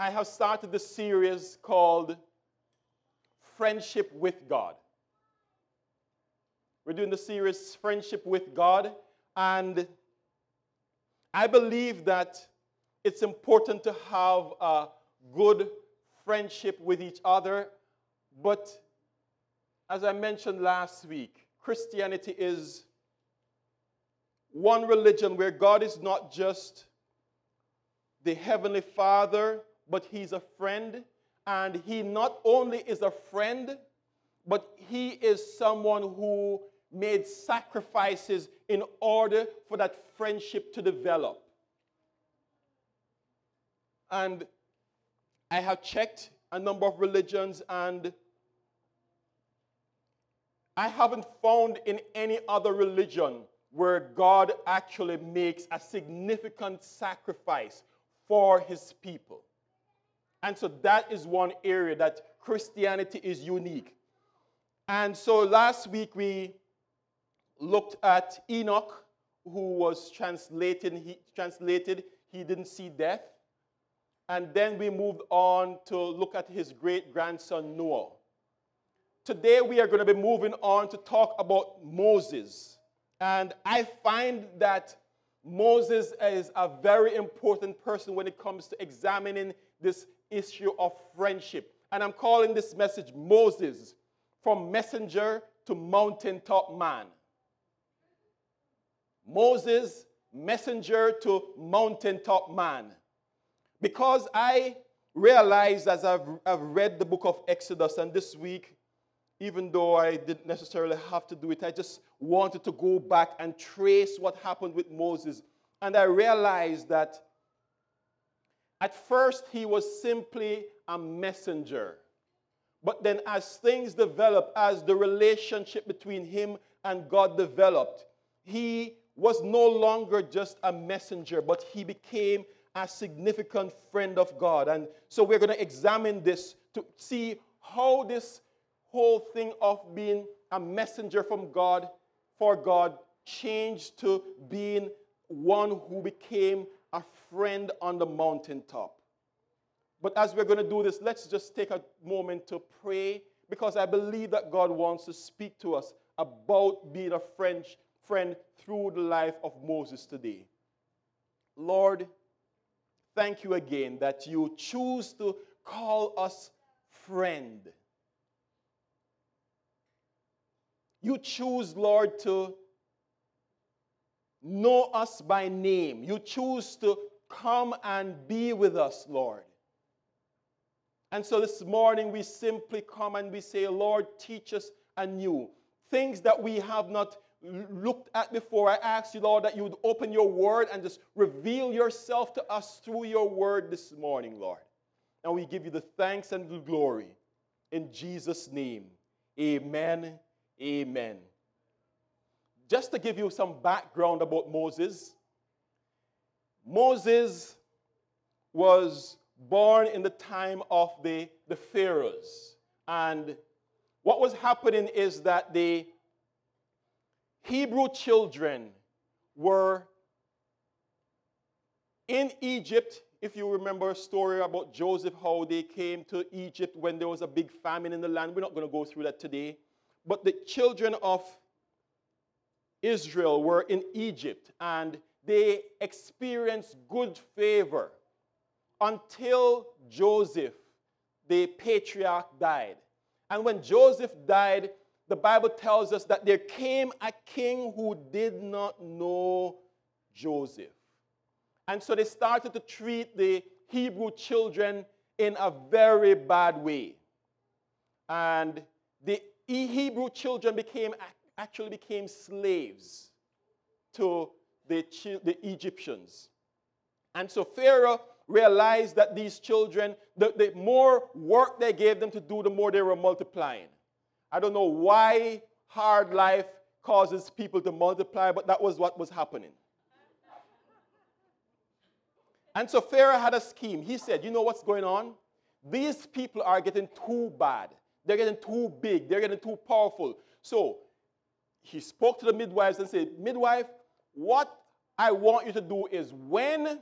I have started this series called Friendship with God. We're doing the series Friendship with God, and I believe that it's important to have a good friendship with each other, but as I mentioned last week, Christianity is one religion where God is not just the Heavenly Father, but He's a friend. And He not only is a friend, but He is someone who made sacrifices in order for that friendship to develop. And I have checked a number of religions, and I haven't found in any other religion where God actually makes a significant sacrifice for his people. And so that is one area that Christianity is unique. And so last week we looked at Enoch, who was translated, he, translated, he didn't see death. And then we moved on to look at his great grandson Noah. Today we are going to be moving on to talk about Moses. And I find that Moses is a very important person when it comes to examining this issue of friendship. And I'm calling this message Moses from messenger to mountaintop man. Moses, messenger to mountaintop man. Because I realized as I've, I've read the book of Exodus, and this week even though I didn't necessarily have to do it, I just wanted to go back and trace what happened with Moses. And I realized that at first he was simply a messenger. But then, as things developed, as the relationship between him and God developed, he was no longer just a messenger, but he became a significant friend of God. And so, we're going to examine this to see how this whole thing of being a messenger from God for God changed to being one who became a friend on the mountaintop. But as we're going to do this, let's just take a moment to pray because I believe that God wants to speak to us about being a friend, friend through the life of Moses today. Lord, thank you again that you choose to call us friend. You choose, Lord, to know us by name. You choose to come and be with us, Lord. And so this morning we simply come and we say, Lord, teach us anew. Things that we have not looked at before. I ask you, Lord, that you would open your word and just reveal yourself to us through your word this morning, Lord. And we give you the thanks and the glory. In Jesus' name, amen Amen. Just to give you some background about Moses, Moses was born in the time of the, the pharaohs. And what was happening is that the Hebrew children were in Egypt. If you remember a story about Joseph, how they came to Egypt when there was a big famine in the land, we're not going to go through that today. But the children of Israel were in Egypt and they experienced good favor until Joseph, the patriarch, died. And when Joseph died, the Bible tells us that there came a king who did not know Joseph. And so they started to treat the Hebrew children in a very bad way. And the Hebrew children became actually became slaves to the, the Egyptians. And so Pharaoh realized that these children, the, the more work they gave them to do, the more they were multiplying. I don't know why hard life causes people to multiply, but that was what was happening. And so Pharaoh had a scheme. He said, You know what's going on? These people are getting too bad. They're getting too big, they're getting too powerful. So he spoke to the midwives and said, Midwife, what I want you to do is whenever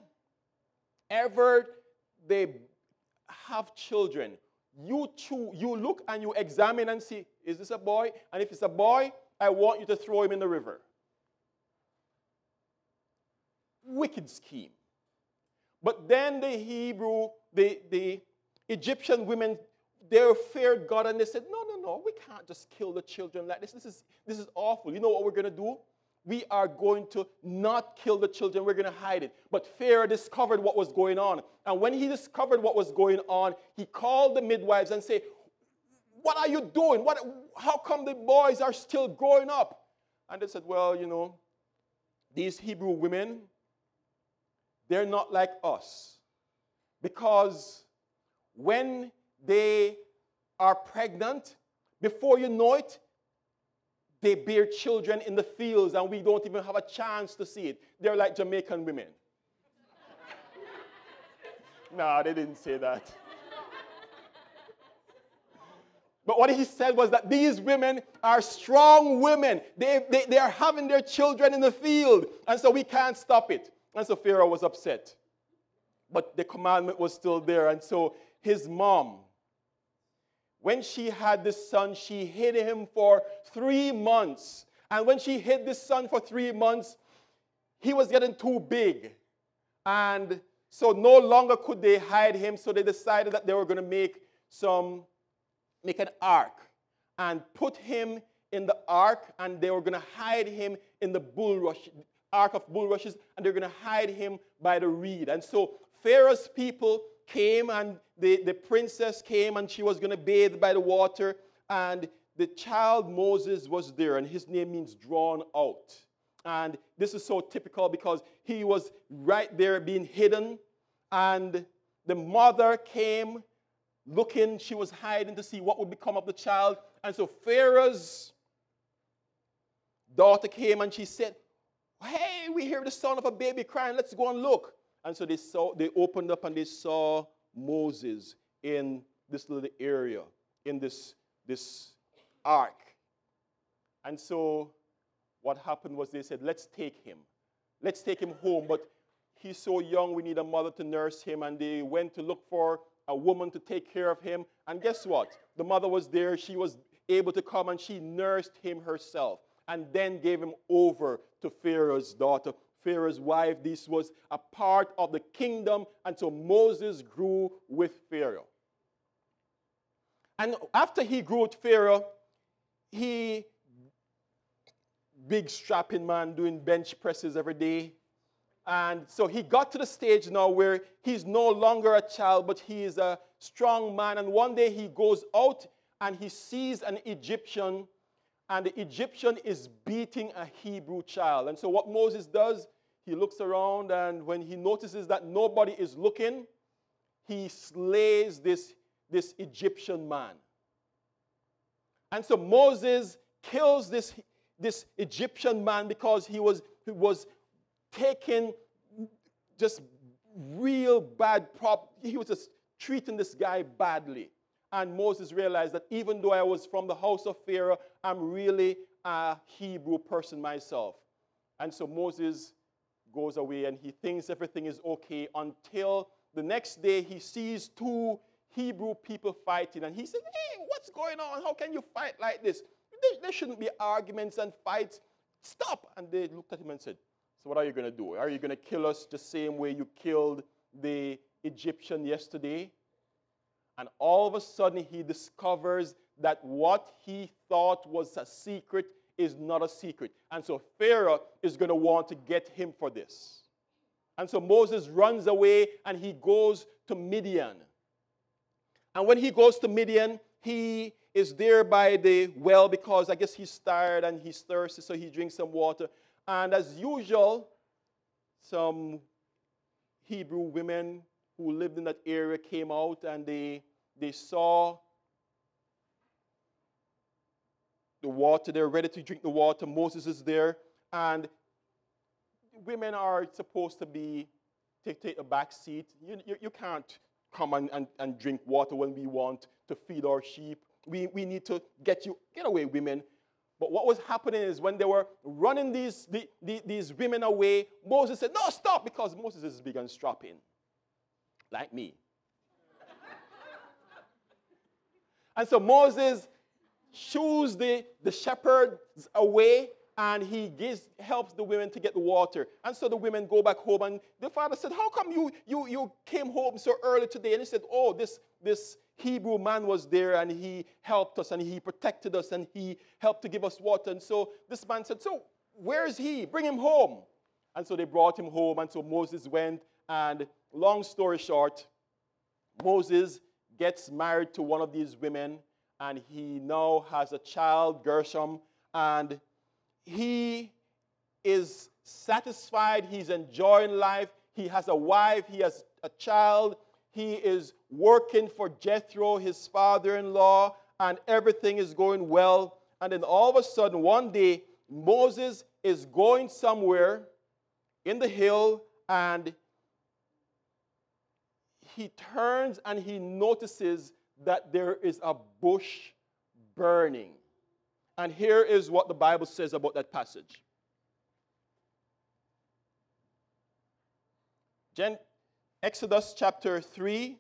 they have children, you choose, you look and you examine and see, is this a boy? And if it's a boy, I want you to throw him in the river. Wicked scheme. But then the Hebrew, the, the Egyptian women, they feared God and they said, No, no, we can't just kill the children like this. This is, this is awful. You know what we're going to do? We are going to not kill the children, we're going to hide it. But Pharaoh discovered what was going on. And when he discovered what was going on, he called the midwives and said, What are you doing? What, how come the boys are still growing up? And they said, Well, you know, these Hebrew women, they're not like us. Because when they are pregnant, before you know it, they bear children in the fields and we don't even have a chance to see it. They're like Jamaican women. no, they didn't say that. But what he said was that these women are strong women. They, they, they are having their children in the field, and so we can't stop it. And so Pharaoh was upset. But the commandment was still there. And so his mom, when she had this son, she hid him for three months. And when she hid this son for three months, he was getting too big. And so no longer could they hide him. So they decided that they were going to make some, make an ark and put him in the ark, and they were going to hide him in the bulrush, ark of bulrushes, and they're going to hide him by the reed. And so Pharaoh's people came and the, the princess came and she was going to bathe by the water. And the child Moses was there, and his name means drawn out. And this is so typical because he was right there being hidden. And the mother came looking, she was hiding to see what would become of the child. And so Pharaoh's daughter came and she said, Hey, we hear the sound of a baby crying. Let's go and look. And so they saw, they opened up and they saw Moses in this little area, in this, this ark. And so what happened was they said, let's take him. Let's take him home. But he's so young, we need a mother to nurse him. And they went to look for a woman to take care of him. And guess what? The mother was there. She was able to come and she nursed him herself and then gave him over to Pharaoh's daughter. Pharaoh's wife. This was a part of the kingdom. And so Moses grew with Pharaoh. And after he grew with Pharaoh, he, big strapping man doing bench presses every day. And so he got to the stage now where he's no longer a child, but he is a strong man. And one day he goes out and he sees an Egyptian and the Egyptian is beating a Hebrew child. And so, what Moses does, he looks around, and when he notices that nobody is looking, he slays this, this Egyptian man. And so, Moses kills this, this Egyptian man because he was, he was taking just real bad prop. He was just treating this guy badly. And Moses realized that even though I was from the house of Pharaoh, I'm really a Hebrew person myself. And so Moses goes away and he thinks everything is okay until the next day he sees two Hebrew people fighting. And he says, Hey, what's going on? How can you fight like this? There, there shouldn't be arguments and fights. Stop. And they looked at him and said, So, what are you going to do? Are you going to kill us the same way you killed the Egyptian yesterday? And all of a sudden, he discovers that what he thought was a secret is not a secret. And so Pharaoh is going to want to get him for this. And so Moses runs away and he goes to Midian. And when he goes to Midian, he is there by the well because I guess he's tired and he's thirsty, so he drinks some water. And as usual, some Hebrew women who lived in that area came out and they they saw the water. They're ready to drink the water. Moses is there. And women are supposed to be, take, take a back seat. You, you, you can't come and, and, and drink water when we want to feed our sheep. We, we need to get you, get away, women. But what was happening is when they were running these, the, the, these women away, Moses said, No, stop, because Moses is big and strapping, like me. And so Moses shoos the, the shepherds away and he gives, helps the women to get the water. And so the women go back home, and the father said, How come you, you, you came home so early today? And he said, Oh, this, this Hebrew man was there, and he helped us, and he protected us, and he helped to give us water. And so this man said, So where is he? Bring him home. And so they brought him home, and so Moses went, and long story short, Moses gets married to one of these women, and he now has a child, Gershom, and he is satisfied, he's enjoying life, he has a wife, he has a child, he is working for Jethro, his father in law, and everything is going well. And then all of a sudden, one day, Moses is going somewhere in the hill and he turns and he notices that there is a bush burning. And here is what the Bible says about that passage. Gen- Exodus chapter 3,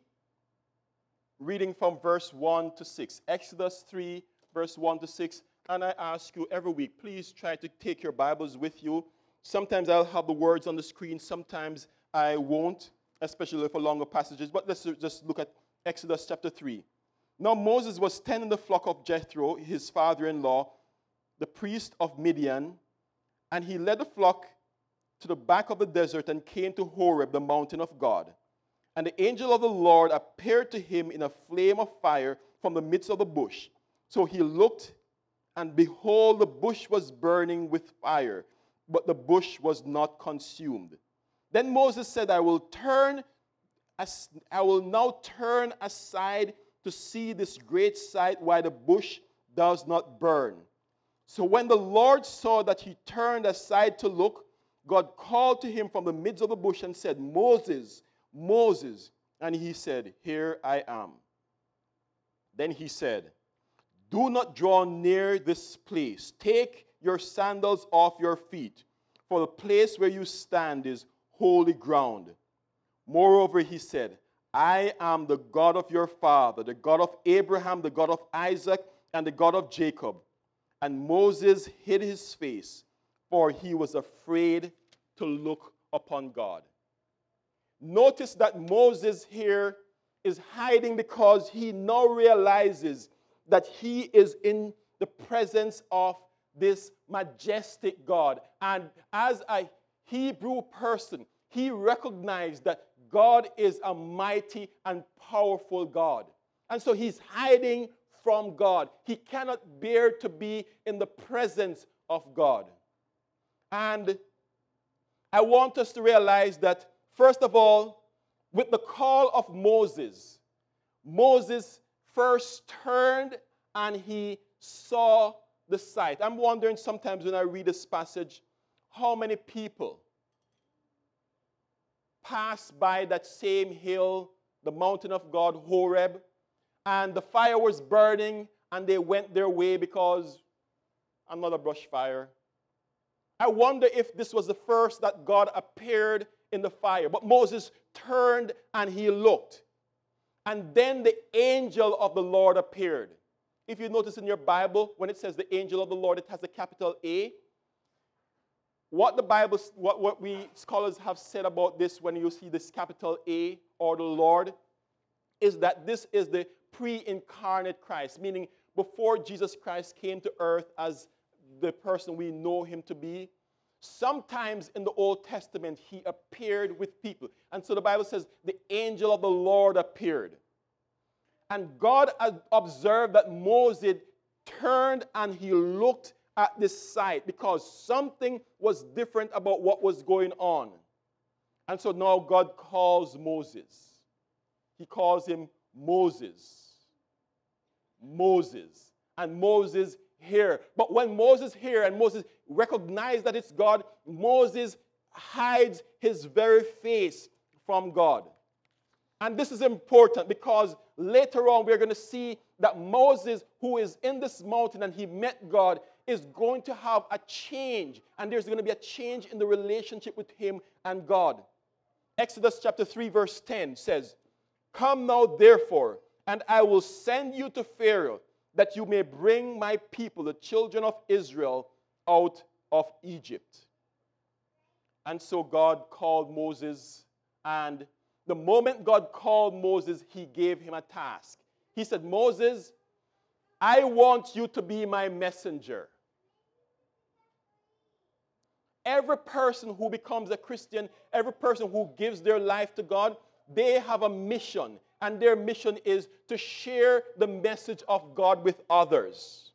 reading from verse 1 to 6. Exodus 3, verse 1 to 6. And I ask you every week, please try to take your Bibles with you. Sometimes I'll have the words on the screen, sometimes I won't, especially for longer passages. But let's just look at Exodus chapter 3. Now Moses was tending the flock of Jethro, his father in law, the priest of Midian, and he led the flock to the back of the desert and came to Horeb, the mountain of God. And the angel of the Lord appeared to him in a flame of fire from the midst of the bush. So he looked, and behold, the bush was burning with fire, but the bush was not consumed. Then Moses said, I will turn, I will now turn aside to see this great sight why the bush does not burn. So when the Lord saw that he turned aside to look, God called to him from the midst of the bush and said, Moses, Moses. And he said, Here I am. Then he said, Do not draw near this place. Take your sandals off your feet, for the place where you stand is holy ground. Moreover, he said, I am the God of your father, the God of Abraham, the God of Isaac, and the God of Jacob. And Moses hid his face, for he was afraid to look upon God. Notice that Moses here is hiding because he now realizes that he is in the presence of this majestic God. And as a Hebrew person, he recognized that God is a mighty and powerful God. And so he's hiding from God. He cannot bear to be in the presence of God. And I want us to realize that, first of all, with the call of Moses, Moses first turned and he saw the sight. I'm wondering sometimes when I read this passage, how many people pass by that same hill, the mountain of God, Horeb, and the fire was burning, and they went their way because another brush fire. I wonder if this was the first that God appeared in the fire. But Moses turned and he looked. And then the angel of the Lord appeared. If you notice in your Bible, when it says the angel of the Lord, it has a capital A. What the Bible, what, what we scholars have said about this when you see this capital A or the Lord, is that this is the pre incarnate Christ, meaning before Jesus Christ came to earth as the person we know him to be. Sometimes in the Old Testament, he appeared with people. And so the Bible says the angel of the Lord appeared. And God uh, observed that Moses turned and he looked at this sight because something was different about what was going on. And so now God calls Moses. He calls him Moses. Moses. And Moses here. But when Moses here and Moses recognized that it's God, Moses hides his very face from God. And this is important because later on we're going to see that Moses, who is in this mountain and he met God, is going to have a change. And there's going to be a change in the relationship with him and God. Exodus chapter 3, verse 10 says, Come now, therefore, and I will send you to Pharaoh that you may bring my people, the children of Israel, out of Egypt. And so God called Moses, and the moment God called Moses, he gave him a task. He said, Moses, I want you to be my messenger. Every person who becomes a Christian, every person who gives their life to God, they have a mission, and their mission is to share the message of God with others.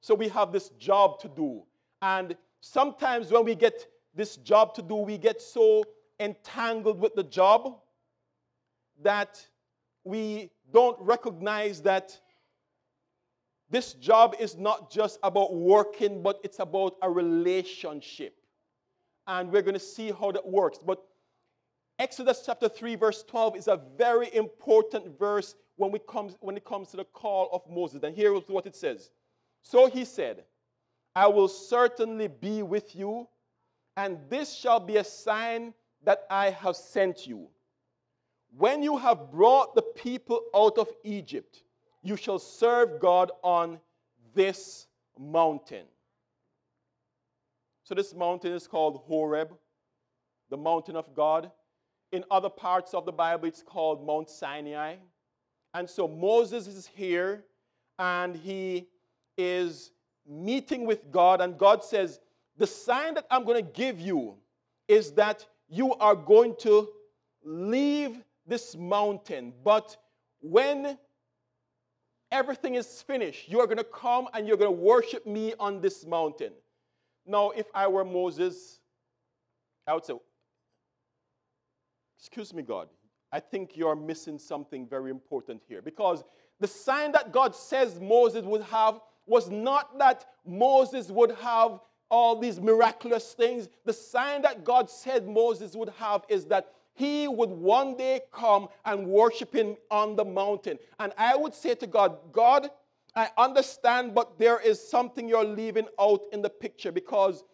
So we have this job to do. And sometimes when we get this job to do, we get so entangled with the job that we don't recognize that this job is not just about working, but it's about a relationship. And we're going to see how that works. But Exodus chapter 3, verse 12 is a very important verse when, we comes, when it comes to the call of Moses. And here is what it says So he said, I will certainly be with you, and this shall be a sign that I have sent you. When you have brought the people out of Egypt, you shall serve God on this mountain. So, this mountain is called Horeb, the mountain of God. In other parts of the Bible, it's called Mount Sinai. And so, Moses is here and he is meeting with God, and God says, The sign that I'm going to give you is that you are going to leave this mountain. But when everything is finished, you are going to come and you're going to worship me on this mountain. Now, if I were Moses, I would say, Excuse me, God, I think you're missing something very important here. Because the sign that God says Moses would have was not that Moses would have all these miraculous things. The sign that God said Moses would have is that he would one day come and worship him on the mountain. And I would say to God, God, I understand, but there is something you're leaving out in the picture because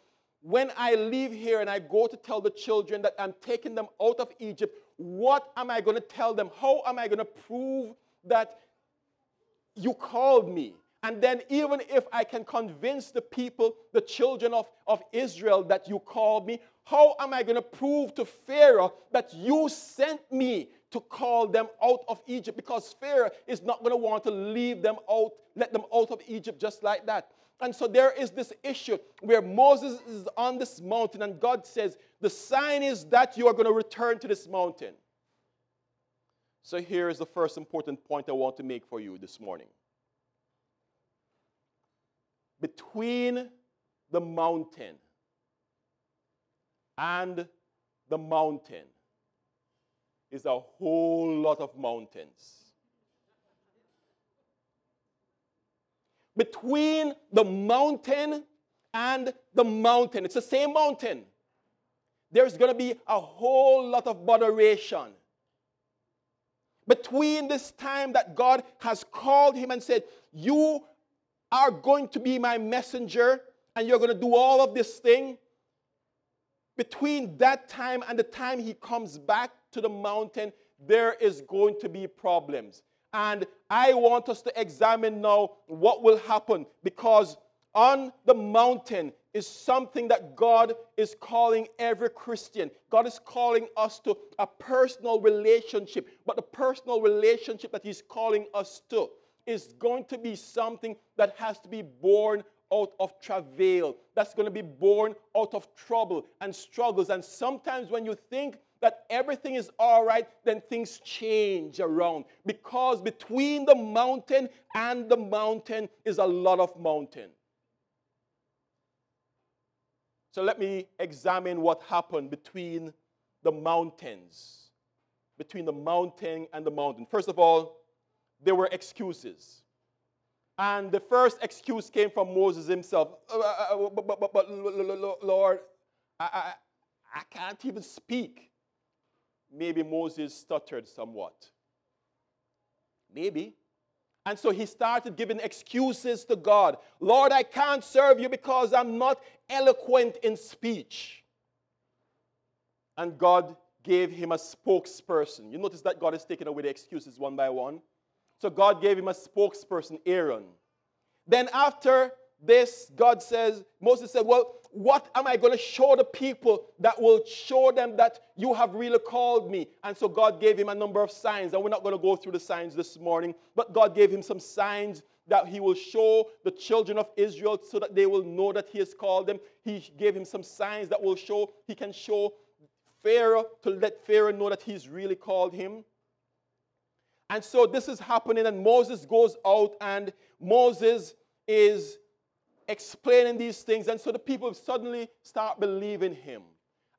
when I leave here and I go to tell the children that I'm taking them out of Egypt, what am I going to tell them? How am I going to prove that you called me? And then, even if I can convince the people, the children of, of Israel, that you called me, how am I going to prove to Pharaoh that you sent me to call them out of Egypt? Because Pharaoh is not going to want to leave them out, let them out of Egypt just like that. And so there is this issue where Moses is on this mountain, and God says, The sign is that you are going to return to this mountain. So here is the first important point I want to make for you this morning between the mountain and the mountain is a whole lot of mountains. Between the mountain and the mountain, it's the same mountain. There's going to be a whole lot of moderation. Between this time that God has called him and said, You are going to be my messenger and you're going to do all of this thing. Between that time and the time he comes back to the mountain, there is going to be problems. And I want us to examine now what will happen because on the mountain is something that God is calling every Christian. God is calling us to a personal relationship, but the personal relationship that He's calling us to is going to be something that has to be born out of travail, that's going to be born out of trouble and struggles. And sometimes when you think that everything is all right, then things change around. Because between the mountain and the mountain is a lot of mountain. So let me examine what happened between the mountains, between the mountain and the mountain. First of all, there were excuses. And the first excuse came from Moses himself. Uh, uh, uh, but, but, but, but Lord, I, I, I can't even speak. Maybe Moses stuttered somewhat. Maybe. And so he started giving excuses to God. Lord, I can't serve you because I'm not eloquent in speech. And God gave him a spokesperson. You notice that God is taking away the excuses one by one. So God gave him a spokesperson, Aaron. Then after this, God says, Moses said, Well, what am I going to show the people that will show them that you have really called me? And so God gave him a number of signs. And we're not going to go through the signs this morning, but God gave him some signs that he will show the children of Israel so that they will know that he has called them. He gave him some signs that will show, he can show Pharaoh to let Pharaoh know that he's really called him. And so this is happening, and Moses goes out, and Moses is explaining these things. And so the people suddenly start believing him.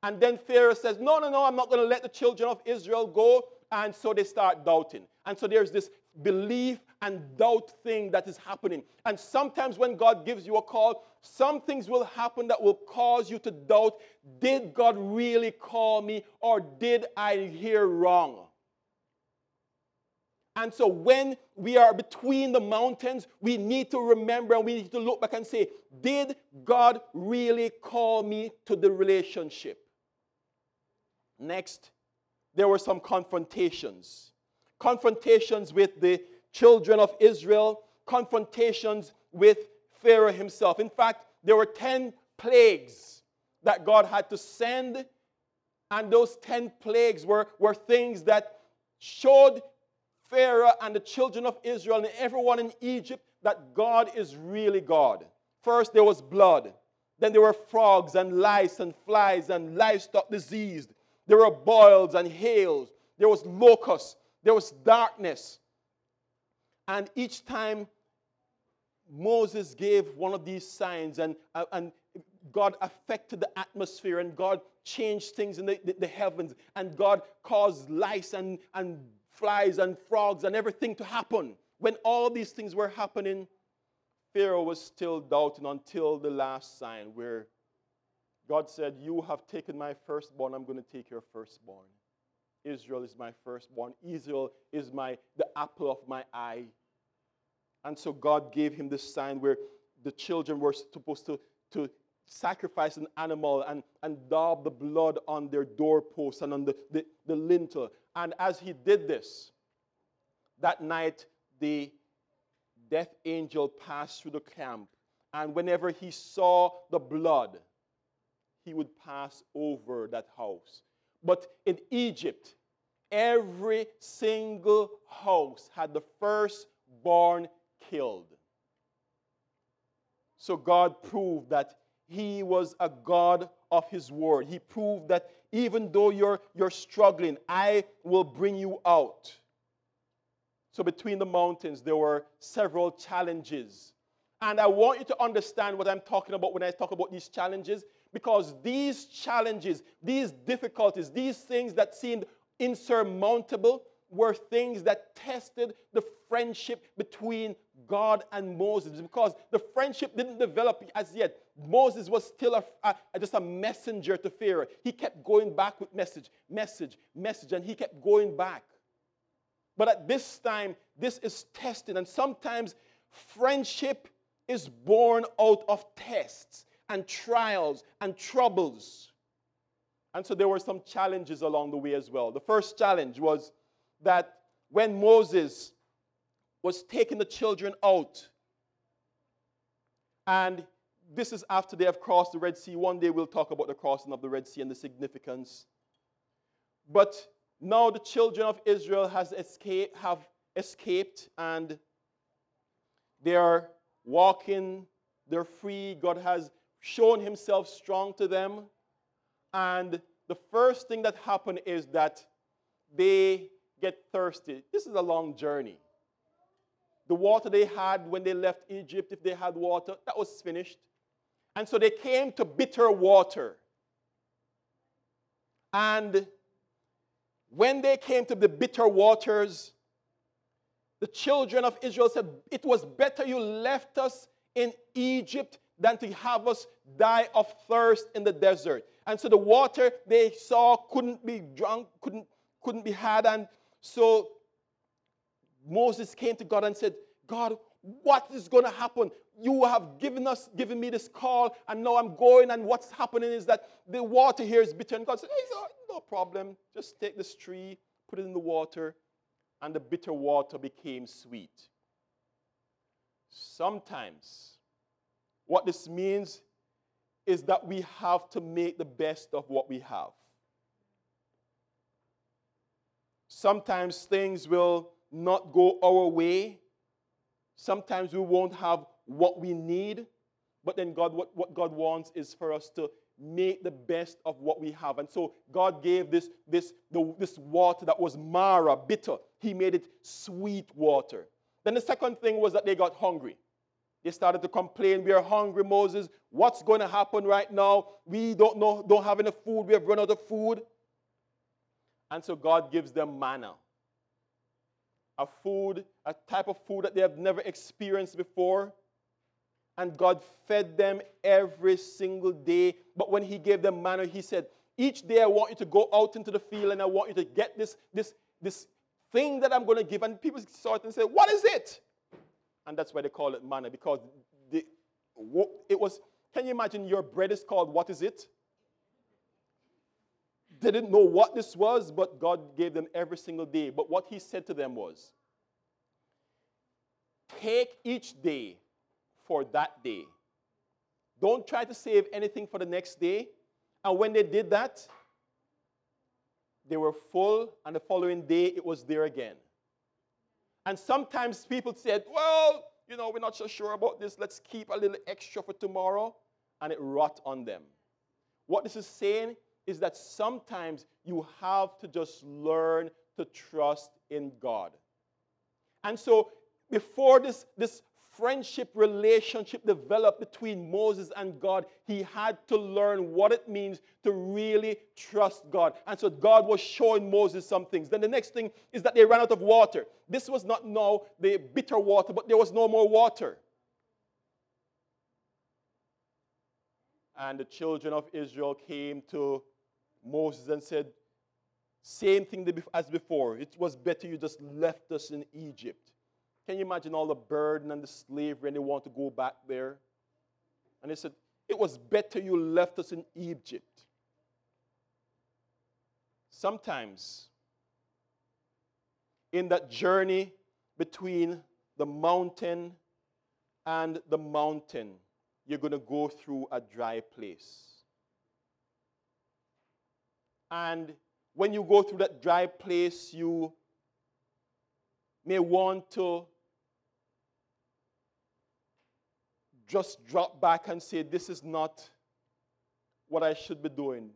And then Pharaoh says, No, no, no, I'm not going to let the children of Israel go. And so they start doubting. And so there's this belief and doubt thing that is happening. And sometimes when God gives you a call, some things will happen that will cause you to doubt did God really call me or did I hear wrong? And so when we are between the mountains, we need to remember and we need to look back and say, Did God really call me to the relationship? Next, there were some confrontations. Confrontations with the children of Israel, confrontations with Pharaoh himself. In fact, there were 10 plagues that God had to send, and those 10 plagues were, were things that showed Pharaoh and the children of Israel and everyone in Egypt that God is really God. First, there was blood. Then there were frogs and lice and flies and livestock diseased. There were boils and hails. There was locusts. There was darkness. And each time Moses gave one of these signs, and, uh, and God affected the atmosphere, and God changed things in the, the, the heavens, and God caused lice and, and flies and frogs and everything to happen. When all these things were happening, Pharaoh was still doubting until the last sign where God said, You have taken my firstborn, I'm going to take your firstborn. Israel is my firstborn. Israel is my the apple of my eye. And so God gave him this sign where the children were supposed to, to sacrifice an animal and, and daub the blood on their doorposts and on the, the, the lintel. And as he did this, that night the death angel passed through the camp. And whenever he saw the blood, he would pass over that house. But in Egypt, every single house had the firstborn killed. So God proved that He was a God of His word. He proved that even though you're, you're struggling, I will bring you out. So between the mountains, there were several challenges. And I want you to understand what I'm talking about when I talk about these challenges, because these challenges, these difficulties, these things that seemed insurmountable were things that tested the friendship between God and Moses because the friendship didn't develop as yet. Moses was still a, a, just a messenger to Pharaoh. He kept going back with message, message, message, and he kept going back. But at this time, this is tested, and sometimes friendship is born out of tests and trials and troubles. And so there were some challenges along the way as well. The first challenge was that when Moses was taking the children out, and this is after they have crossed the Red Sea. One day we'll talk about the crossing of the Red Sea and the significance. But now the children of Israel has escaped, have escaped and they are walking, they're free. God has shown himself strong to them. And the first thing that happened is that they get thirsty. This is a long journey. The water they had when they left Egypt, if they had water, that was finished. And so they came to bitter water. And when they came to the bitter waters, the children of Israel said, It was better you left us in Egypt than to have us die of thirst in the desert. And so the water they saw couldn't be drunk, couldn't, couldn't be had. And so Moses came to God and said, God, what is going to happen? You have given us, given me this call, and now I'm going, and what's happening is that the water here is bitter. And God said, hey, no problem. Just take this tree, put it in the water, and the bitter water became sweet. Sometimes, what this means is that we have to make the best of what we have. Sometimes things will not go our way. Sometimes we won't have what we need. But then God, what, what God wants is for us to make the best of what we have. And so God gave this, this, the, this water that was Marah, bitter. He made it sweet water. Then the second thing was that they got hungry. They started to complain, We are hungry, Moses. What's going to happen right now? We don't know, don't have enough food. We have run out of food. And so God gives them manna. A food, a type of food that they have never experienced before. And God fed them every single day. But when He gave them manna, He said, Each day I want you to go out into the field and I want you to get this, this, this thing that I'm going to give. And people saw it and said, What is it? And that's why they call it manna, because the, it was, can you imagine your bread is called what is it? They didn't know what this was, but God gave them every single day. But what He said to them was, Take each day for that day. Don't try to save anything for the next day. And when they did that, they were full, and the following day it was there again. And sometimes people said, well, you know, we're not so sure about this. Let's keep a little extra for tomorrow. And it rot on them. What this is saying is that sometimes you have to just learn to trust in God. And so before this, this friendship relationship developed between Moses and God, he had to learn what it means to really trust God. And so God was showing Moses some things. Then the next thing is that they ran out of water. This was not now the bitter water, but there was no more water. And the children of Israel came to Moses and said, Same thing as before. It was better you just left us in Egypt. Can you imagine all the burden and the slavery and they want to go back there? And they said, It was better you left us in Egypt. Sometimes, in that journey between the mountain and the mountain, you're going to go through a dry place. And when you go through that dry place, you may want to just drop back and say, This is not what I should be doing.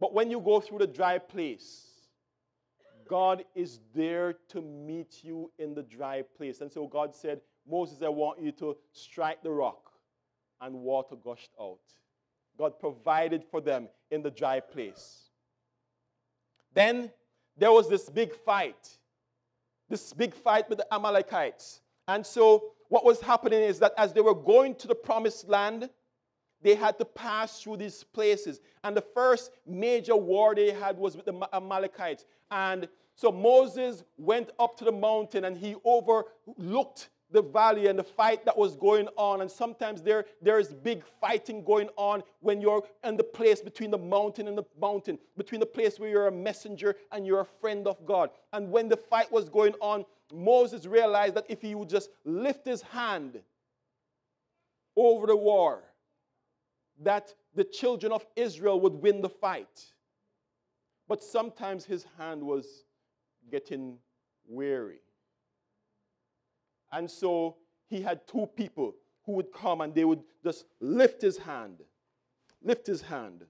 But when you go through the dry place, God is there to meet you in the dry place. And so God said, Moses, I want you to strike the rock, and water gushed out. God provided for them in the dry place. Then there was this big fight, this big fight with the Amalekites. And so what was happening is that as they were going to the promised land, they had to pass through these places. And the first major war they had was with the Amalekites. And so Moses went up to the mountain and he overlooked the valley and the fight that was going on. And sometimes there, there is big fighting going on when you're in the place between the mountain and the mountain, between the place where you're a messenger and you're a friend of God. And when the fight was going on, Moses realized that if he would just lift his hand over the war, that the children of Israel would win the fight. But sometimes his hand was getting weary. And so he had two people who would come and they would just lift his hand, lift his hand,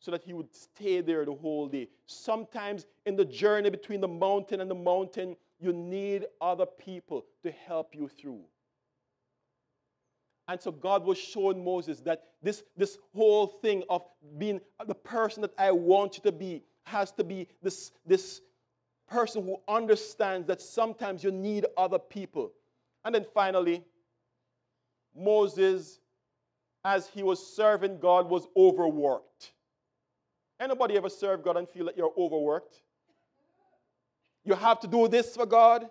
so that he would stay there the whole day. Sometimes in the journey between the mountain and the mountain, you need other people to help you through. And so God was showing Moses that this, this whole thing of being the person that I want you to be has to be this, this person who understands that sometimes you need other people. And then finally, Moses, as he was serving God, was overworked. Anybody ever serve God and feel that you're overworked? You have to do this for God.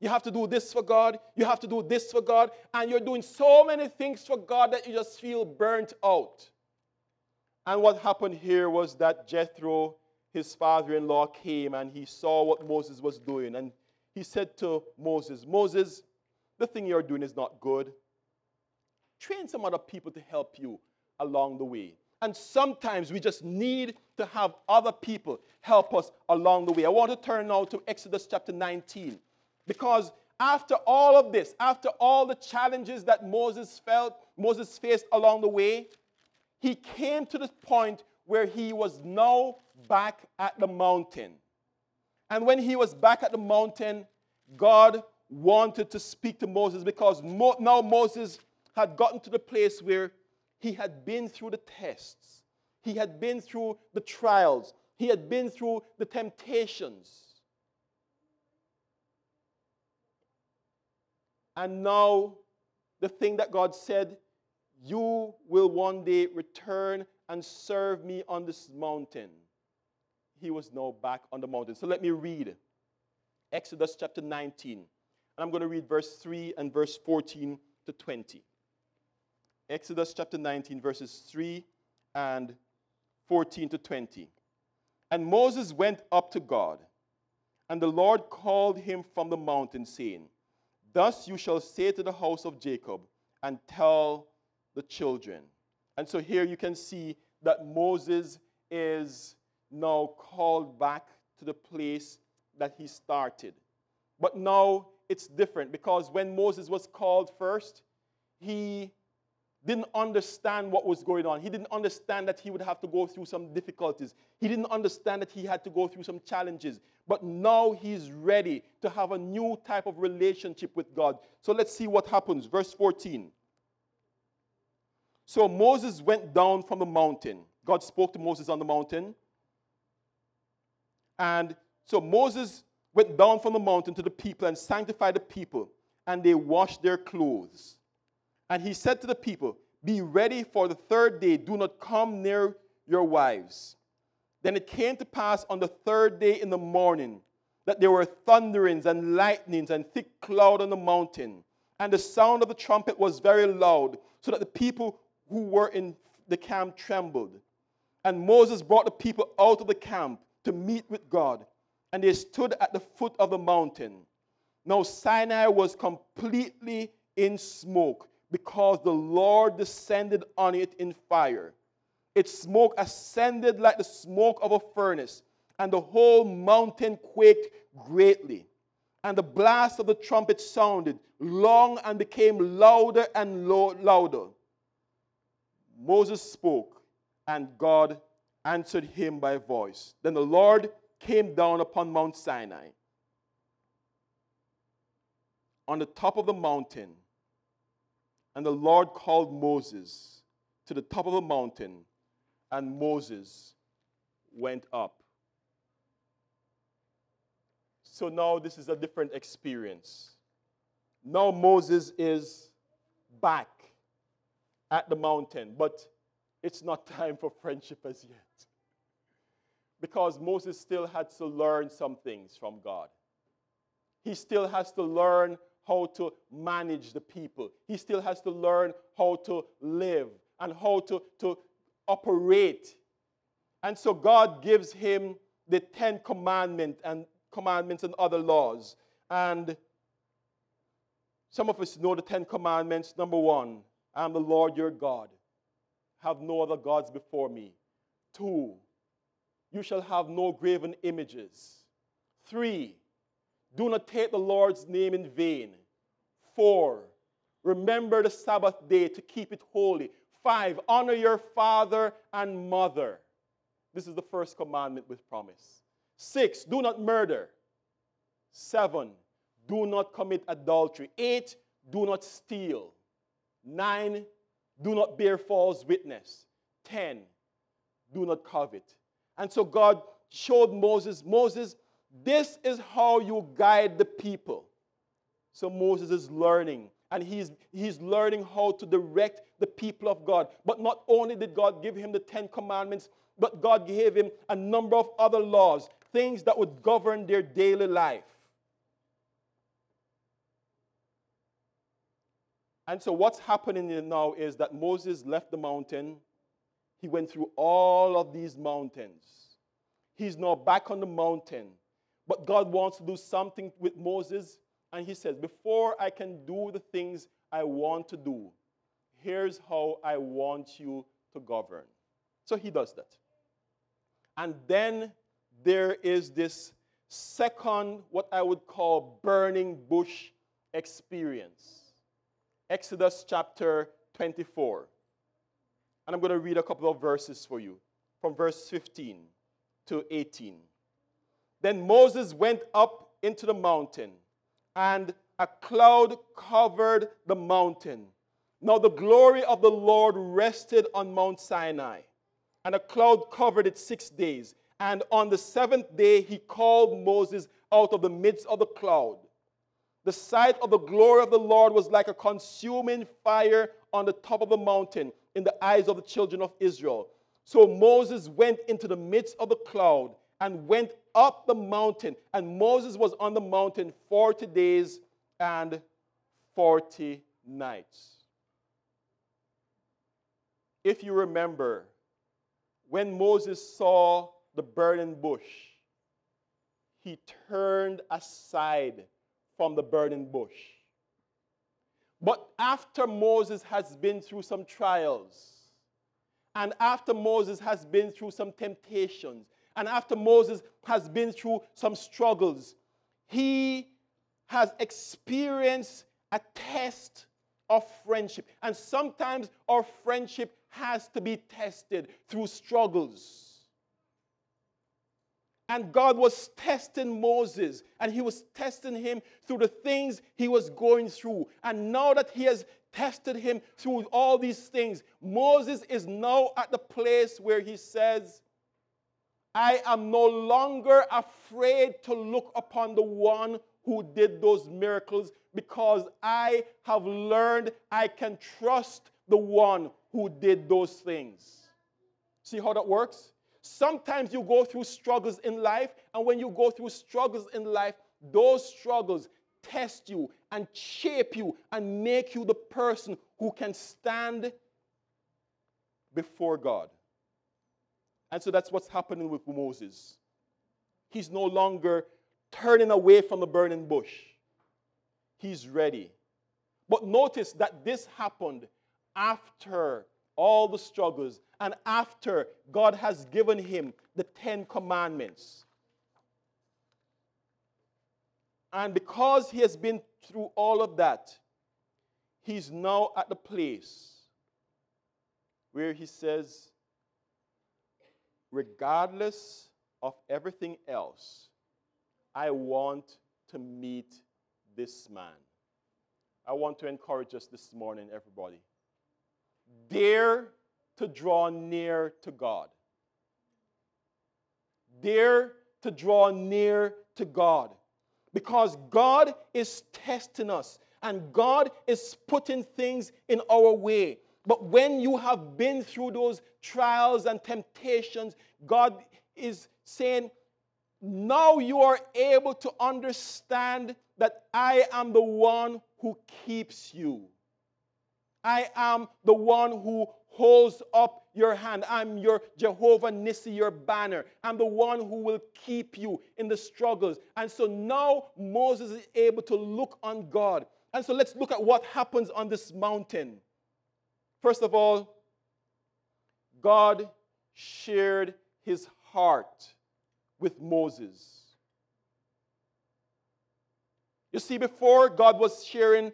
You have to do this for God. You have to do this for God. And you're doing so many things for God that you just feel burnt out. And what happened here was that Jethro, his father in law, came and he saw what Moses was doing. And he said to Moses, Moses, the thing you're doing is not good. Train some other people to help you along the way. And sometimes we just need to have other people help us along the way. I want to turn now to Exodus chapter 19. Because after all of this, after all the challenges that Moses felt, Moses faced along the way, he came to the point where he was now back at the mountain. And when he was back at the mountain, God wanted to speak to Moses because mo- now Moses had gotten to the place where he had been through the tests, he had been through the trials, he had been through the temptations. And now, the thing that God said, you will one day return and serve me on this mountain. He was now back on the mountain. So let me read Exodus chapter 19. And I'm going to read verse 3 and verse 14 to 20. Exodus chapter 19, verses 3 and 14 to 20. And Moses went up to God, and the Lord called him from the mountain, saying, Thus you shall say to the house of Jacob, and tell the children. And so here you can see that Moses is now called back to the place that he started. But now it's different because when Moses was called first, he didn't understand what was going on. He didn't understand that he would have to go through some difficulties. He didn't understand that he had to go through some challenges. But now he's ready to have a new type of relationship with God. So let's see what happens. Verse 14. So Moses went down from the mountain. God spoke to Moses on the mountain. And so Moses went down from the mountain to the people and sanctified the people, and they washed their clothes. And he said to the people, Be ready for the third day. Do not come near your wives. Then it came to pass on the third day in the morning that there were thunderings and lightnings and thick cloud on the mountain. And the sound of the trumpet was very loud, so that the people who were in the camp trembled. And Moses brought the people out of the camp to meet with God. And they stood at the foot of the mountain. Now Sinai was completely in smoke because the Lord descended on it in fire. Its smoke ascended like the smoke of a furnace, and the whole mountain quaked greatly. And the blast of the trumpet sounded long and became louder and louder. Moses spoke, and God answered him by voice. Then the Lord came down upon Mount Sinai. On the top of the mountain, and the Lord called Moses to the top of the mountain, and Moses went up. So now this is a different experience. Now Moses is back at the mountain, but it's not time for friendship as yet. Because Moses still had to learn some things from God. He still has to learn how to manage the people. He still has to learn how to live and how to, to operate. And so God gives him the Ten Commandments and commandments and other laws. And some of us know the Ten Commandments. Number one, I am the Lord your God. Have no other gods before me. Two, you shall have no graven images. Three, do not take the Lord's name in vain. Four, remember the Sabbath day to keep it holy. Five, honor your father and mother. This is the first commandment with promise. Six, do not murder. Seven, do not commit adultery. Eight, do not steal. Nine, do not bear false witness. Ten, do not covet. And so God showed Moses, Moses, this is how you guide the people. So Moses is learning, and he's, he's learning how to direct the people of God. But not only did God give him the Ten Commandments, but God gave him a number of other laws, things that would govern their daily life. And so, what's happening now is that Moses left the mountain he went through all of these mountains. He's now back on the mountain. But God wants to do something with Moses. And he says, Before I can do the things I want to do, here's how I want you to govern. So he does that. And then there is this second, what I would call burning bush experience. Exodus chapter 24. And I'm going to read a couple of verses for you from verse 15 to 18. Then Moses went up into the mountain, and a cloud covered the mountain. Now the glory of the Lord rested on Mount Sinai, and a cloud covered it six days. And on the seventh day, he called Moses out of the midst of the cloud. The sight of the glory of the Lord was like a consuming fire on the top of the mountain in the eyes of the children of Israel. So Moses went into the midst of the cloud and went up the mountain. And Moses was on the mountain 40 days and 40 nights. If you remember, when Moses saw the burning bush, he turned aside from the burning bush. But after Moses has been through some trials, and after Moses has been through some temptations, and after Moses has been through some struggles, he has experienced a test of friendship. And sometimes our friendship has to be tested through struggles. And God was testing Moses, and He was testing him through the things he was going through. And now that He has tested him through all these things, Moses is now at the place where he says, I am no longer afraid to look upon the one who did those miracles because I have learned I can trust the one who did those things. See how that works? Sometimes you go through struggles in life, and when you go through struggles in life, those struggles test you and shape you and make you the person who can stand before God. And so that's what's happening with Moses. He's no longer turning away from the burning bush, he's ready. But notice that this happened after all the struggles and after God has given him the Ten Commandments. And because he has been through all of that, he's now at the place where he says, regardless of everything else, I want to meet this man. I want to encourage us this morning, everybody. Dare to draw near to God. Dare to draw near to God. Because God is testing us and God is putting things in our way. But when you have been through those trials and temptations, God is saying, now you are able to understand that I am the one who keeps you. I am the one who holds up your hand. I'm your Jehovah Nissi, your banner. I'm the one who will keep you in the struggles. And so now Moses is able to look on God. And so let's look at what happens on this mountain. First of all, God shared his heart with Moses. You see, before God was sharing,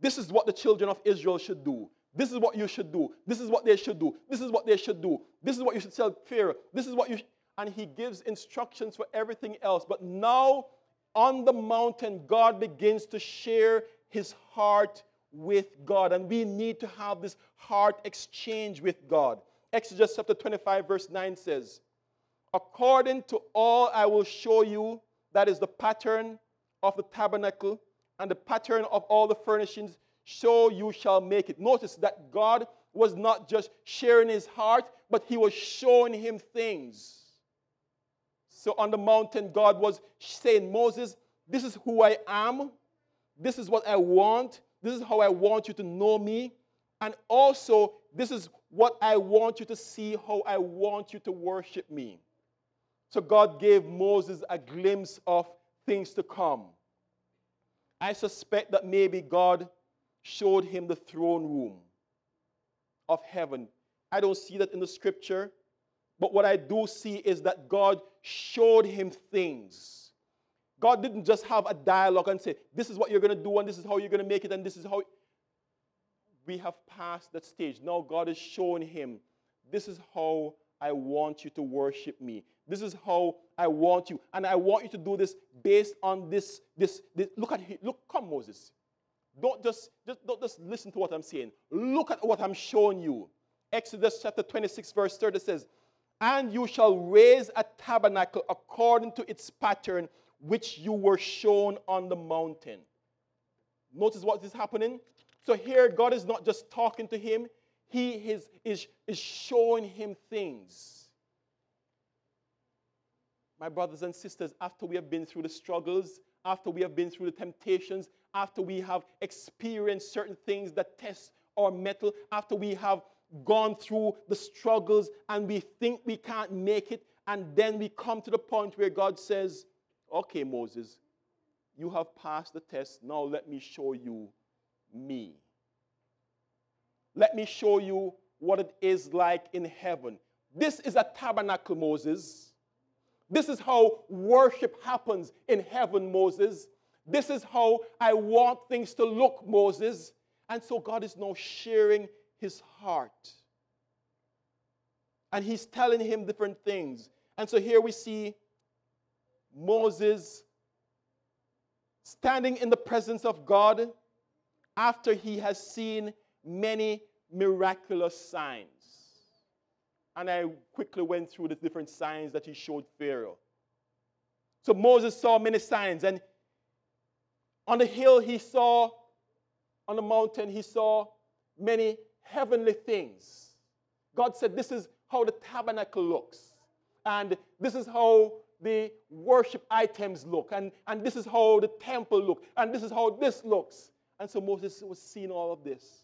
this is what the children of Israel should do. This is what you should do. This is what they should do. This is what they should do. This is what you should tell Pharaoh. This is what you. Sh-. And he gives instructions for everything else. But now, on the mountain, God begins to share his heart with God. And we need to have this heart exchange with God. Exodus chapter 25, verse 9 says, According to all I will show you, that is the pattern of the tabernacle and the pattern of all the furnishings so you shall make it. Notice that God was not just sharing his heart, but he was showing him things. So on the mountain, God was saying, Moses, this is who I am. This is what I want. This is how I want you to know me. And also, this is what I want you to see, how I want you to worship me. So God gave Moses a glimpse of things to come. I suspect that maybe God showed him the throne room of heaven. I don't see that in the scripture, but what I do see is that God showed him things. God didn't just have a dialogue and say, This is what you're going to do, and this is how you're going to make it, and this is how. We have passed that stage. Now God is showing him, This is how I want you to worship me. This is how I want you. And I want you to do this based on this. this, this. Look at him. Look, come, Moses. Don't just, just, don't just listen to what I'm saying. Look at what I'm showing you. Exodus chapter 26, verse 30 says, And you shall raise a tabernacle according to its pattern, which you were shown on the mountain. Notice what is happening? So here, God is not just talking to him, He is, is, is showing him things. My brothers and sisters, after we have been through the struggles, after we have been through the temptations, after we have experienced certain things that test our mettle, after we have gone through the struggles and we think we can't make it, and then we come to the point where God says, Okay, Moses, you have passed the test. Now let me show you me. Let me show you what it is like in heaven. This is a tabernacle, Moses. This is how worship happens in heaven, Moses. This is how I want things to look, Moses. And so God is now sharing his heart. And he's telling him different things. And so here we see Moses standing in the presence of God after he has seen many miraculous signs. And I quickly went through the different signs that he showed Pharaoh. So Moses saw many signs, and on the hill he saw, on the mountain he saw many heavenly things. God said, This is how the tabernacle looks, and this is how the worship items look, and, and this is how the temple look, and this is how this looks. And so Moses was seeing all of this.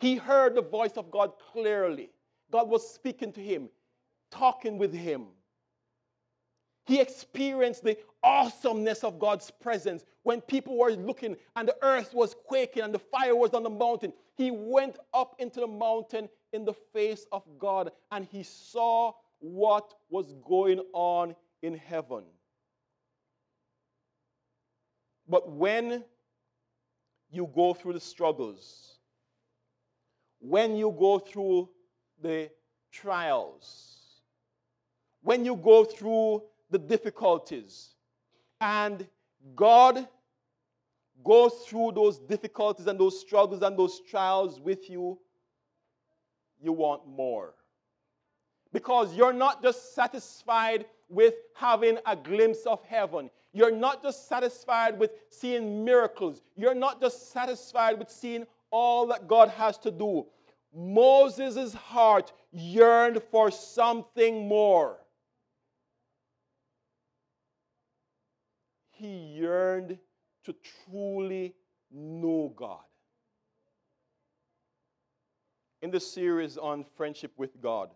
He heard the voice of God clearly. God was speaking to him, talking with him. He experienced the awesomeness of God's presence when people were looking and the earth was quaking and the fire was on the mountain. He went up into the mountain in the face of God and he saw what was going on in heaven. But when you go through the struggles, when you go through the trials, when you go through the difficulties, and God goes through those difficulties and those struggles and those trials with you, you want more. Because you're not just satisfied with having a glimpse of heaven. You're not just satisfied with seeing miracles. You're not just satisfied with seeing all that God has to do. Moses' heart yearned for something more. He yearned to truly know God. In the series on friendship with God,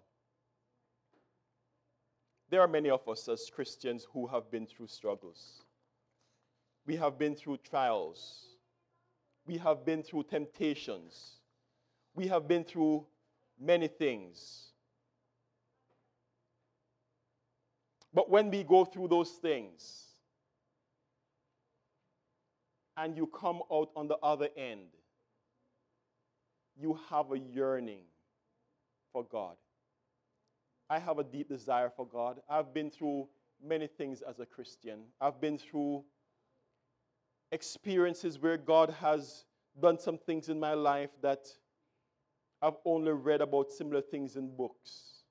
there are many of us as Christians who have been through struggles. We have been through trials. We have been through temptations we have been through many things. But when we go through those things and you come out on the other end, you have a yearning for God. I have a deep desire for God. I've been through many things as a Christian. I've been through experiences where God has done some things in my life that I've only read about similar things in books.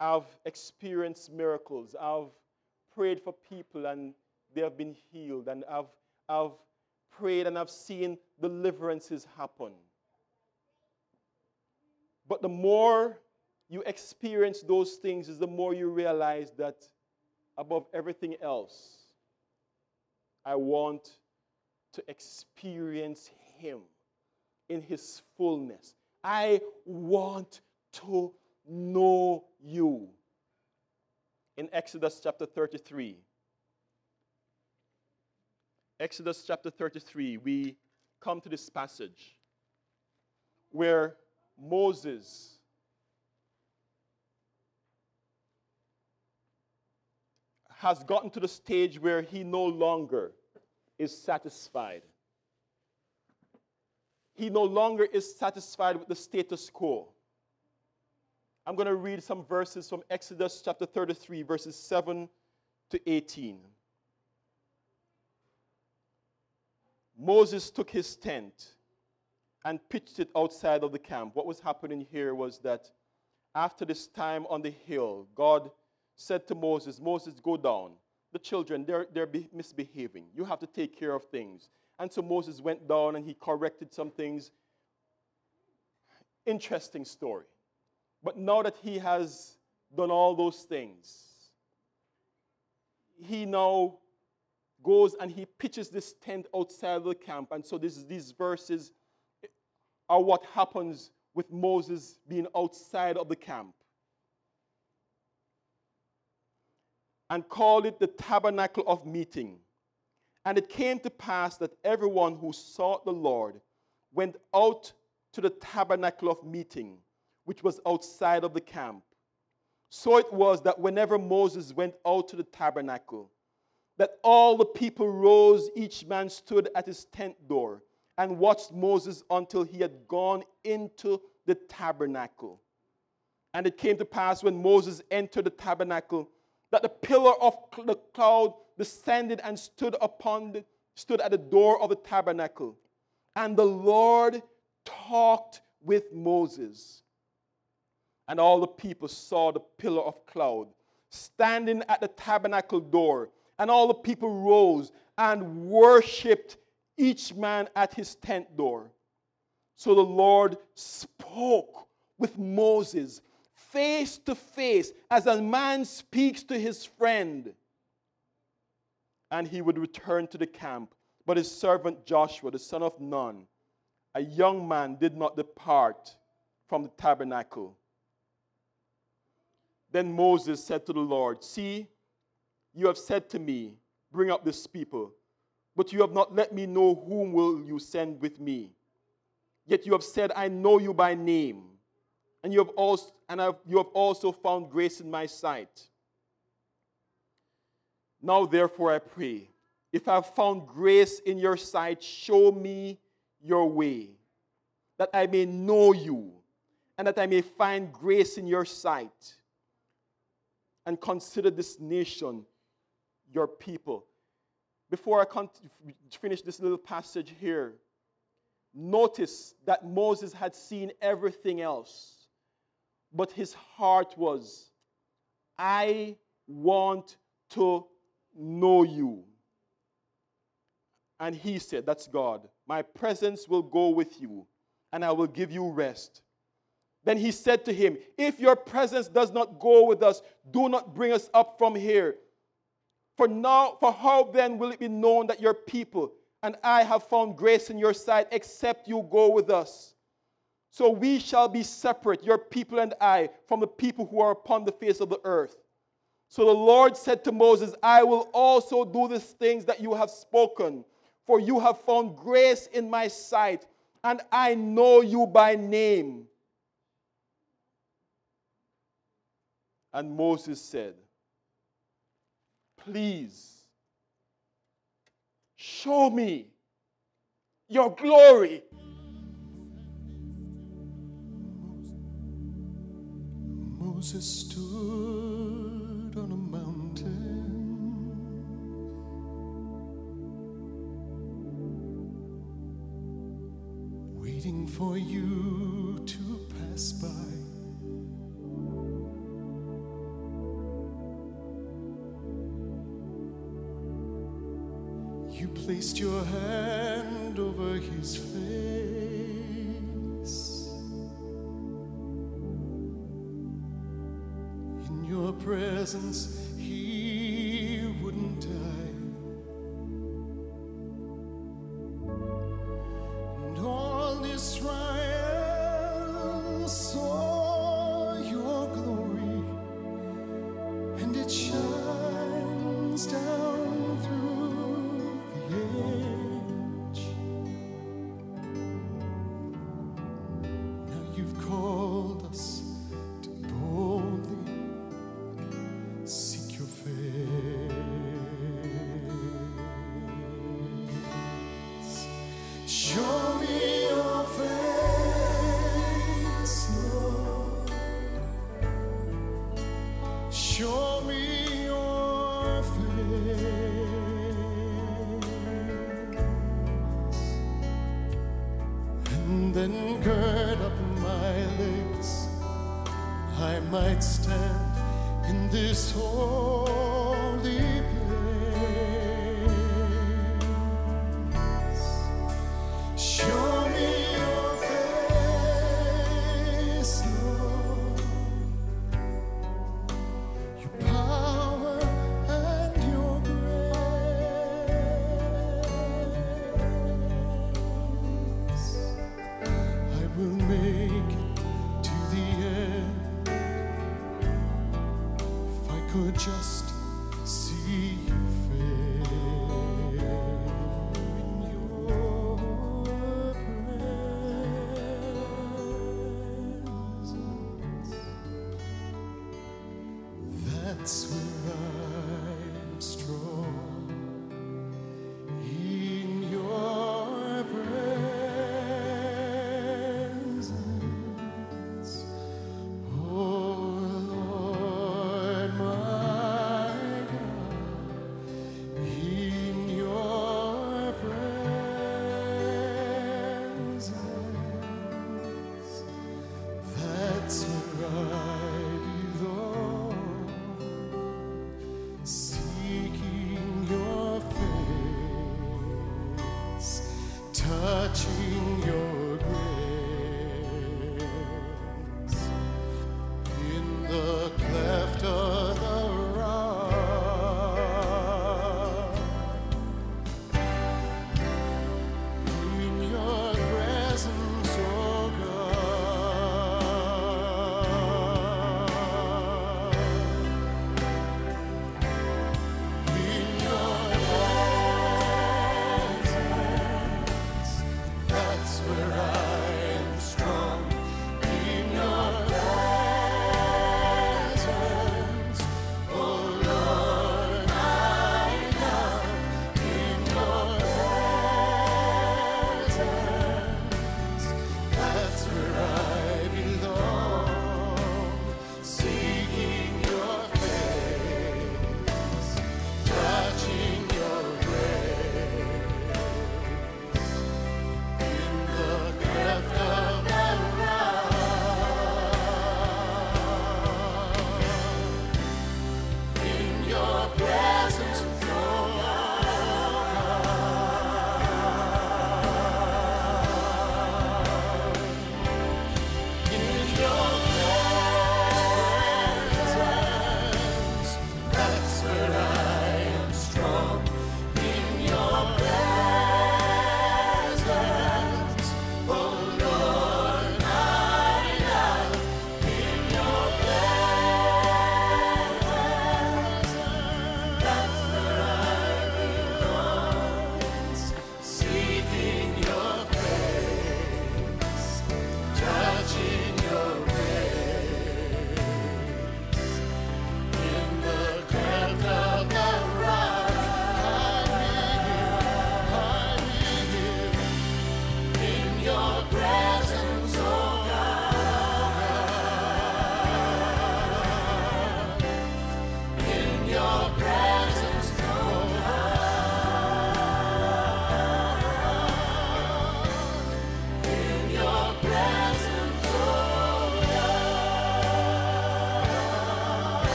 I've experienced miracles. I've prayed for people and they have been healed. And I've, I've prayed and I've seen deliverances happen. But the more you experience those things, is the more you realize that above everything else, I want to experience Him in His fullness. I want to know you. In Exodus chapter 33, Exodus chapter 33, we come to this passage where Moses has gotten to the stage where he no longer is satisfied. He no longer is satisfied with the status quo. I'm going to read some verses from Exodus chapter 33, verses 7 to 18. Moses took his tent and pitched it outside of the camp. What was happening here was that after this time on the hill, God said to Moses, Moses, go down. The children, they're, they're misbehaving. You have to take care of things. And so Moses went down and he corrected some things. Interesting story. But now that he has done all those things, he now goes and he pitches this tent outside of the camp. And so this, these verses are what happens with Moses being outside of the camp. And called it the tabernacle of meeting. And it came to pass that everyone who sought the Lord went out to the tabernacle of meeting, which was outside of the camp. So it was that whenever Moses went out to the tabernacle, that all the people rose, each man stood at his tent door, and watched Moses until he had gone into the tabernacle. And it came to pass when Moses entered the tabernacle that the pillar of the cloud descended and stood upon the, stood at the door of the tabernacle. And the Lord talked with Moses. And all the people saw the pillar of cloud standing at the tabernacle door and all the people rose and worshiped each man at his tent door. So the Lord spoke with Moses face to face as a man speaks to his friend. And he would return to the camp. But his servant Joshua, the son of Nun, a young man, did not depart from the tabernacle. Then Moses said to the Lord, See, you have said to me, Bring up this people, but you have not let me know whom will you send with me. Yet you have said, I know you by name, and you have also, and you have also found grace in my sight. Now, therefore, I pray, if I have found grace in your sight, show me your way, that I may know you, and that I may find grace in your sight. And consider this nation your people. Before I finish this little passage here, notice that Moses had seen everything else, but his heart was, I want to know you. And he said, That's God. My presence will go with you, and I will give you rest. Then he said to him, If your presence does not go with us, do not bring us up from here. For now, for how then will it be known that your people and I have found grace in your sight, except you go with us? So we shall be separate, your people and I, from the people who are upon the face of the earth. So the Lord said to Moses, I will also do these things that you have spoken, for you have found grace in my sight, and I know you by name. And Moses said, Please show me your glory. Moses stood on a mountain waiting for you to pass by. placed your hand over his face. In your presence, he wouldn't die. And all Israel saw your glory, and it shone.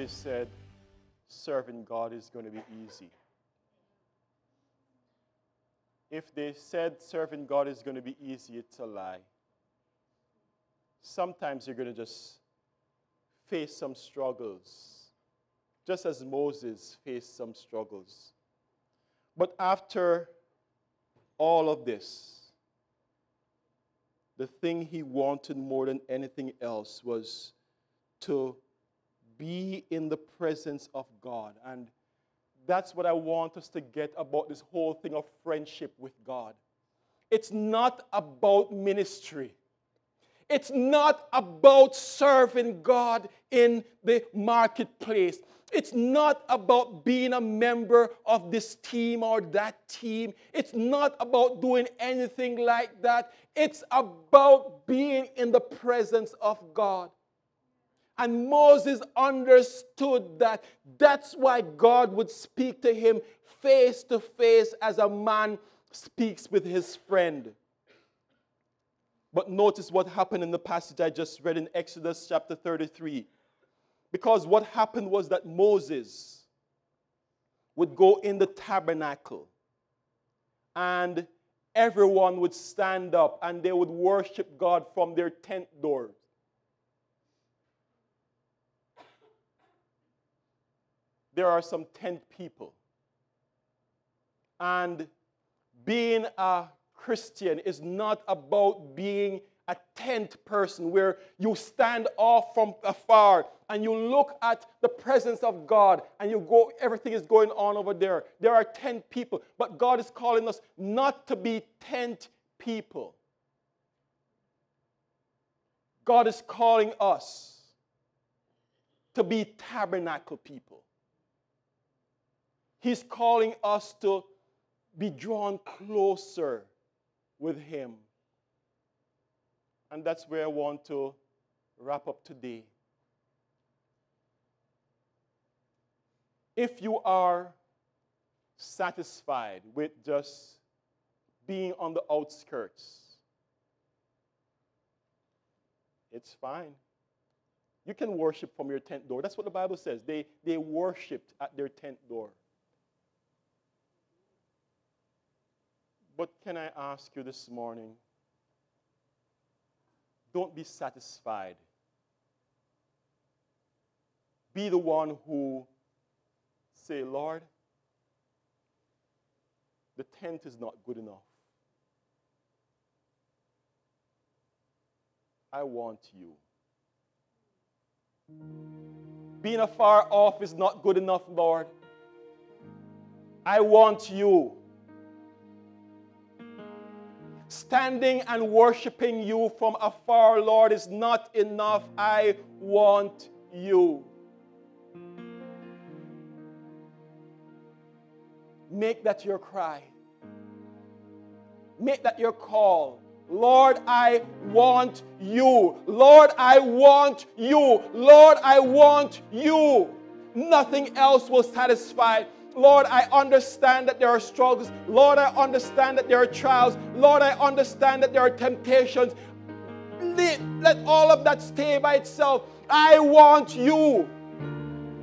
somebody said, serving God is going to be easy. If they said serving God is going to be easy, it's a lie. Sometimes you're going to just face some struggles, just as Moses faced some struggles. But after all of this, the thing he wanted more than anything else was to be in the presence of God. And that's what I want us to get about this whole thing of friendship with God. It's not about ministry. It's not about serving God in the marketplace. It's not about being a member of this team or that team. It's not about doing anything like that. It's about being in the presence of God. And Moses understood that. That's why God would speak to him face to face as a man speaks with his friend. But notice what happened in the passage I just read in Exodus chapter 33. Because what happened was that Moses would go in the tabernacle and everyone would stand up and they would worship God from their tent doors. There are some tent people. And being a Christian is not about being a tent person where you stand off from afar and you look at the presence of God and you go, everything is going on over there. There are tent people, but God is calling us not to be tent people. God is calling us to be tabernacle people. He's calling us to be drawn closer with Him. And that's where I want to wrap up today. If you are satisfied with just being on the outskirts, it's fine. You can worship from your tent door. That's what the Bible says. They, they worshiped at their tent door. But can I ask you this morning? Don't be satisfied. Be the one who say, Lord, the tent is not good enough. I want you. Being afar off is not good enough, Lord. I want you standing and worshiping you from afar, Lord, is not enough. I want you. Make that your cry. Make that your call. Lord, I want you. Lord, I want you. Lord, I want you. Nothing else will satisfy Lord, I understand that there are struggles. Lord, I understand that there are trials. Lord, I understand that there are temptations. Let, let all of that stay by itself. I want you.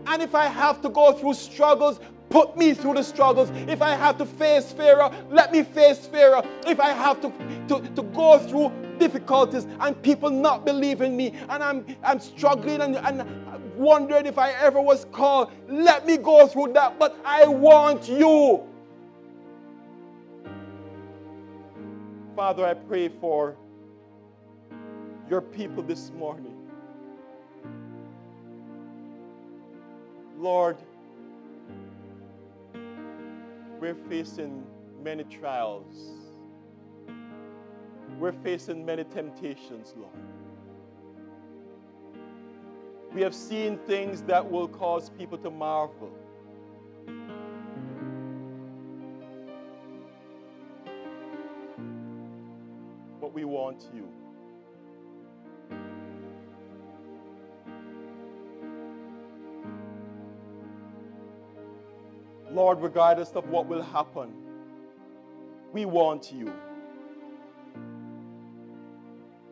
And if I have to go through struggles, put me through the struggles. If I have to face Pharaoh, let me face Pharaoh. If I have to, to, to go through difficulties and people not believe in me and I'm, I'm struggling and, and wondering if I ever was called. Let me go through that, but I want you. Father, I pray for your people this morning. Lord, we're facing many trials. We're facing many temptations, Lord. We have seen things that will cause people to marvel. But we want you. Lord, regardless of what will happen, we want you.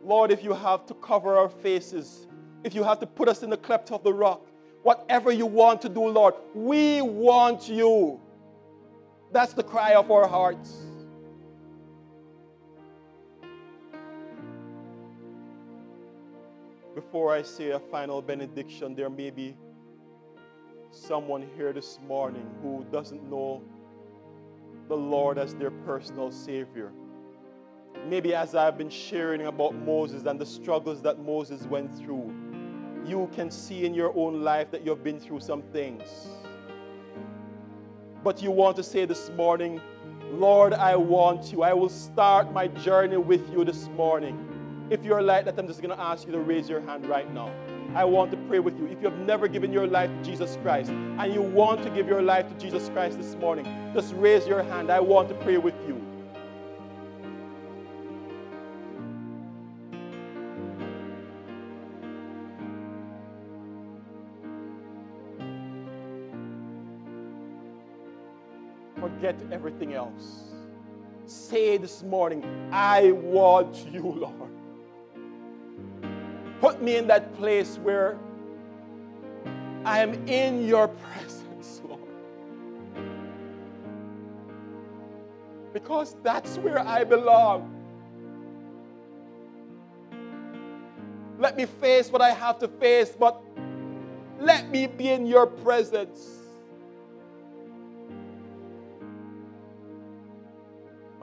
Lord, if you have to cover our faces if you have to put us in the cleft of the rock, whatever you want to do, Lord, we want you. That's the cry of our hearts. Before I say a final benediction, there may be someone here this morning who doesn't know the Lord as their personal Savior. Maybe as I've been sharing about Moses and the struggles that Moses went through, you can see in your own life that you've been through some things. But you want to say this morning, Lord, I want you. I will start my journey with you this morning. If you're like that, I'm just going to ask you to raise your hand right now. I want to pray with you. If you have never given your life to Jesus Christ and you want to give your life to Jesus Christ this morning, just raise your hand. I want to pray with you. Forget everything else. Say this morning, I want you, Lord. Put me in that place where I am in your presence, Lord. Because that's where I belong. Let me face what I have to face, but let me be in your presence.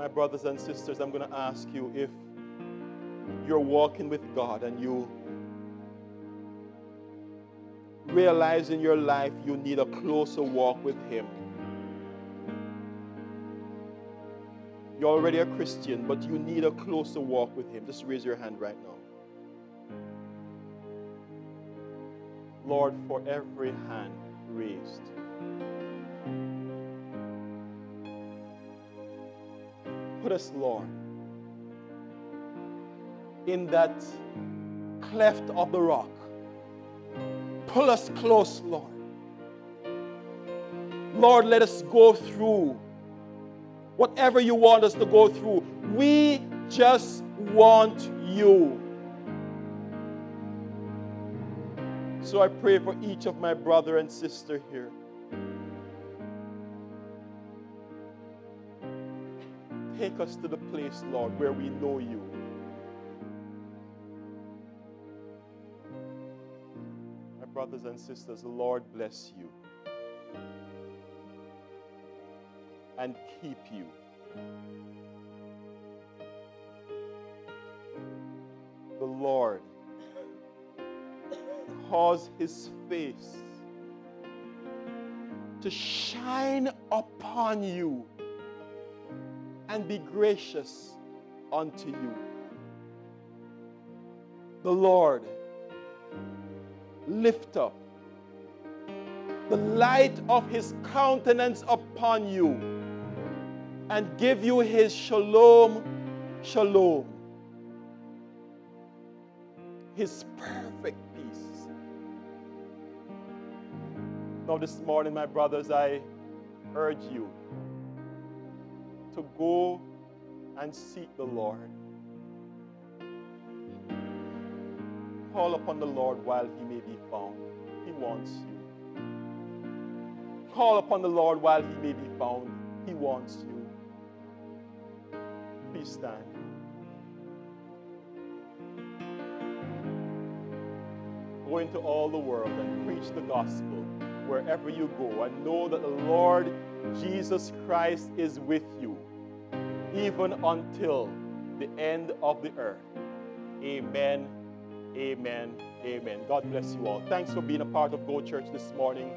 My brothers and sisters, I'm going to ask you if you're walking with God and you realize in your life you need a closer walk with Him. You're already a Christian, but you need a closer walk with Him. Just raise your hand right now. Lord, for every hand raised, put us, Lord, in that cleft of the rock. Pull us close, Lord. Lord, let us go through whatever you want us to go through. We just want you. So I pray for each of my brother and sister here. Take us to the place, Lord, where we know you. My brothers and sisters, the Lord bless you and keep you. The Lord cause his face to shine upon you and be gracious unto you. The Lord lift up the light of his countenance upon you and give you his shalom, shalom, his perfect peace. Now, this morning, my brothers, I urge you to go and seek the Lord. Call upon the Lord while he may be found. He wants you. Call upon the Lord while he may be found. He wants you. Please stand. Go into all the world and preach the gospel wherever you go and know that the Lord Jesus Christ is with you even until the end of the earth. Amen. Amen. Amen. God bless you all. Thanks for being a part of Go Church this morning.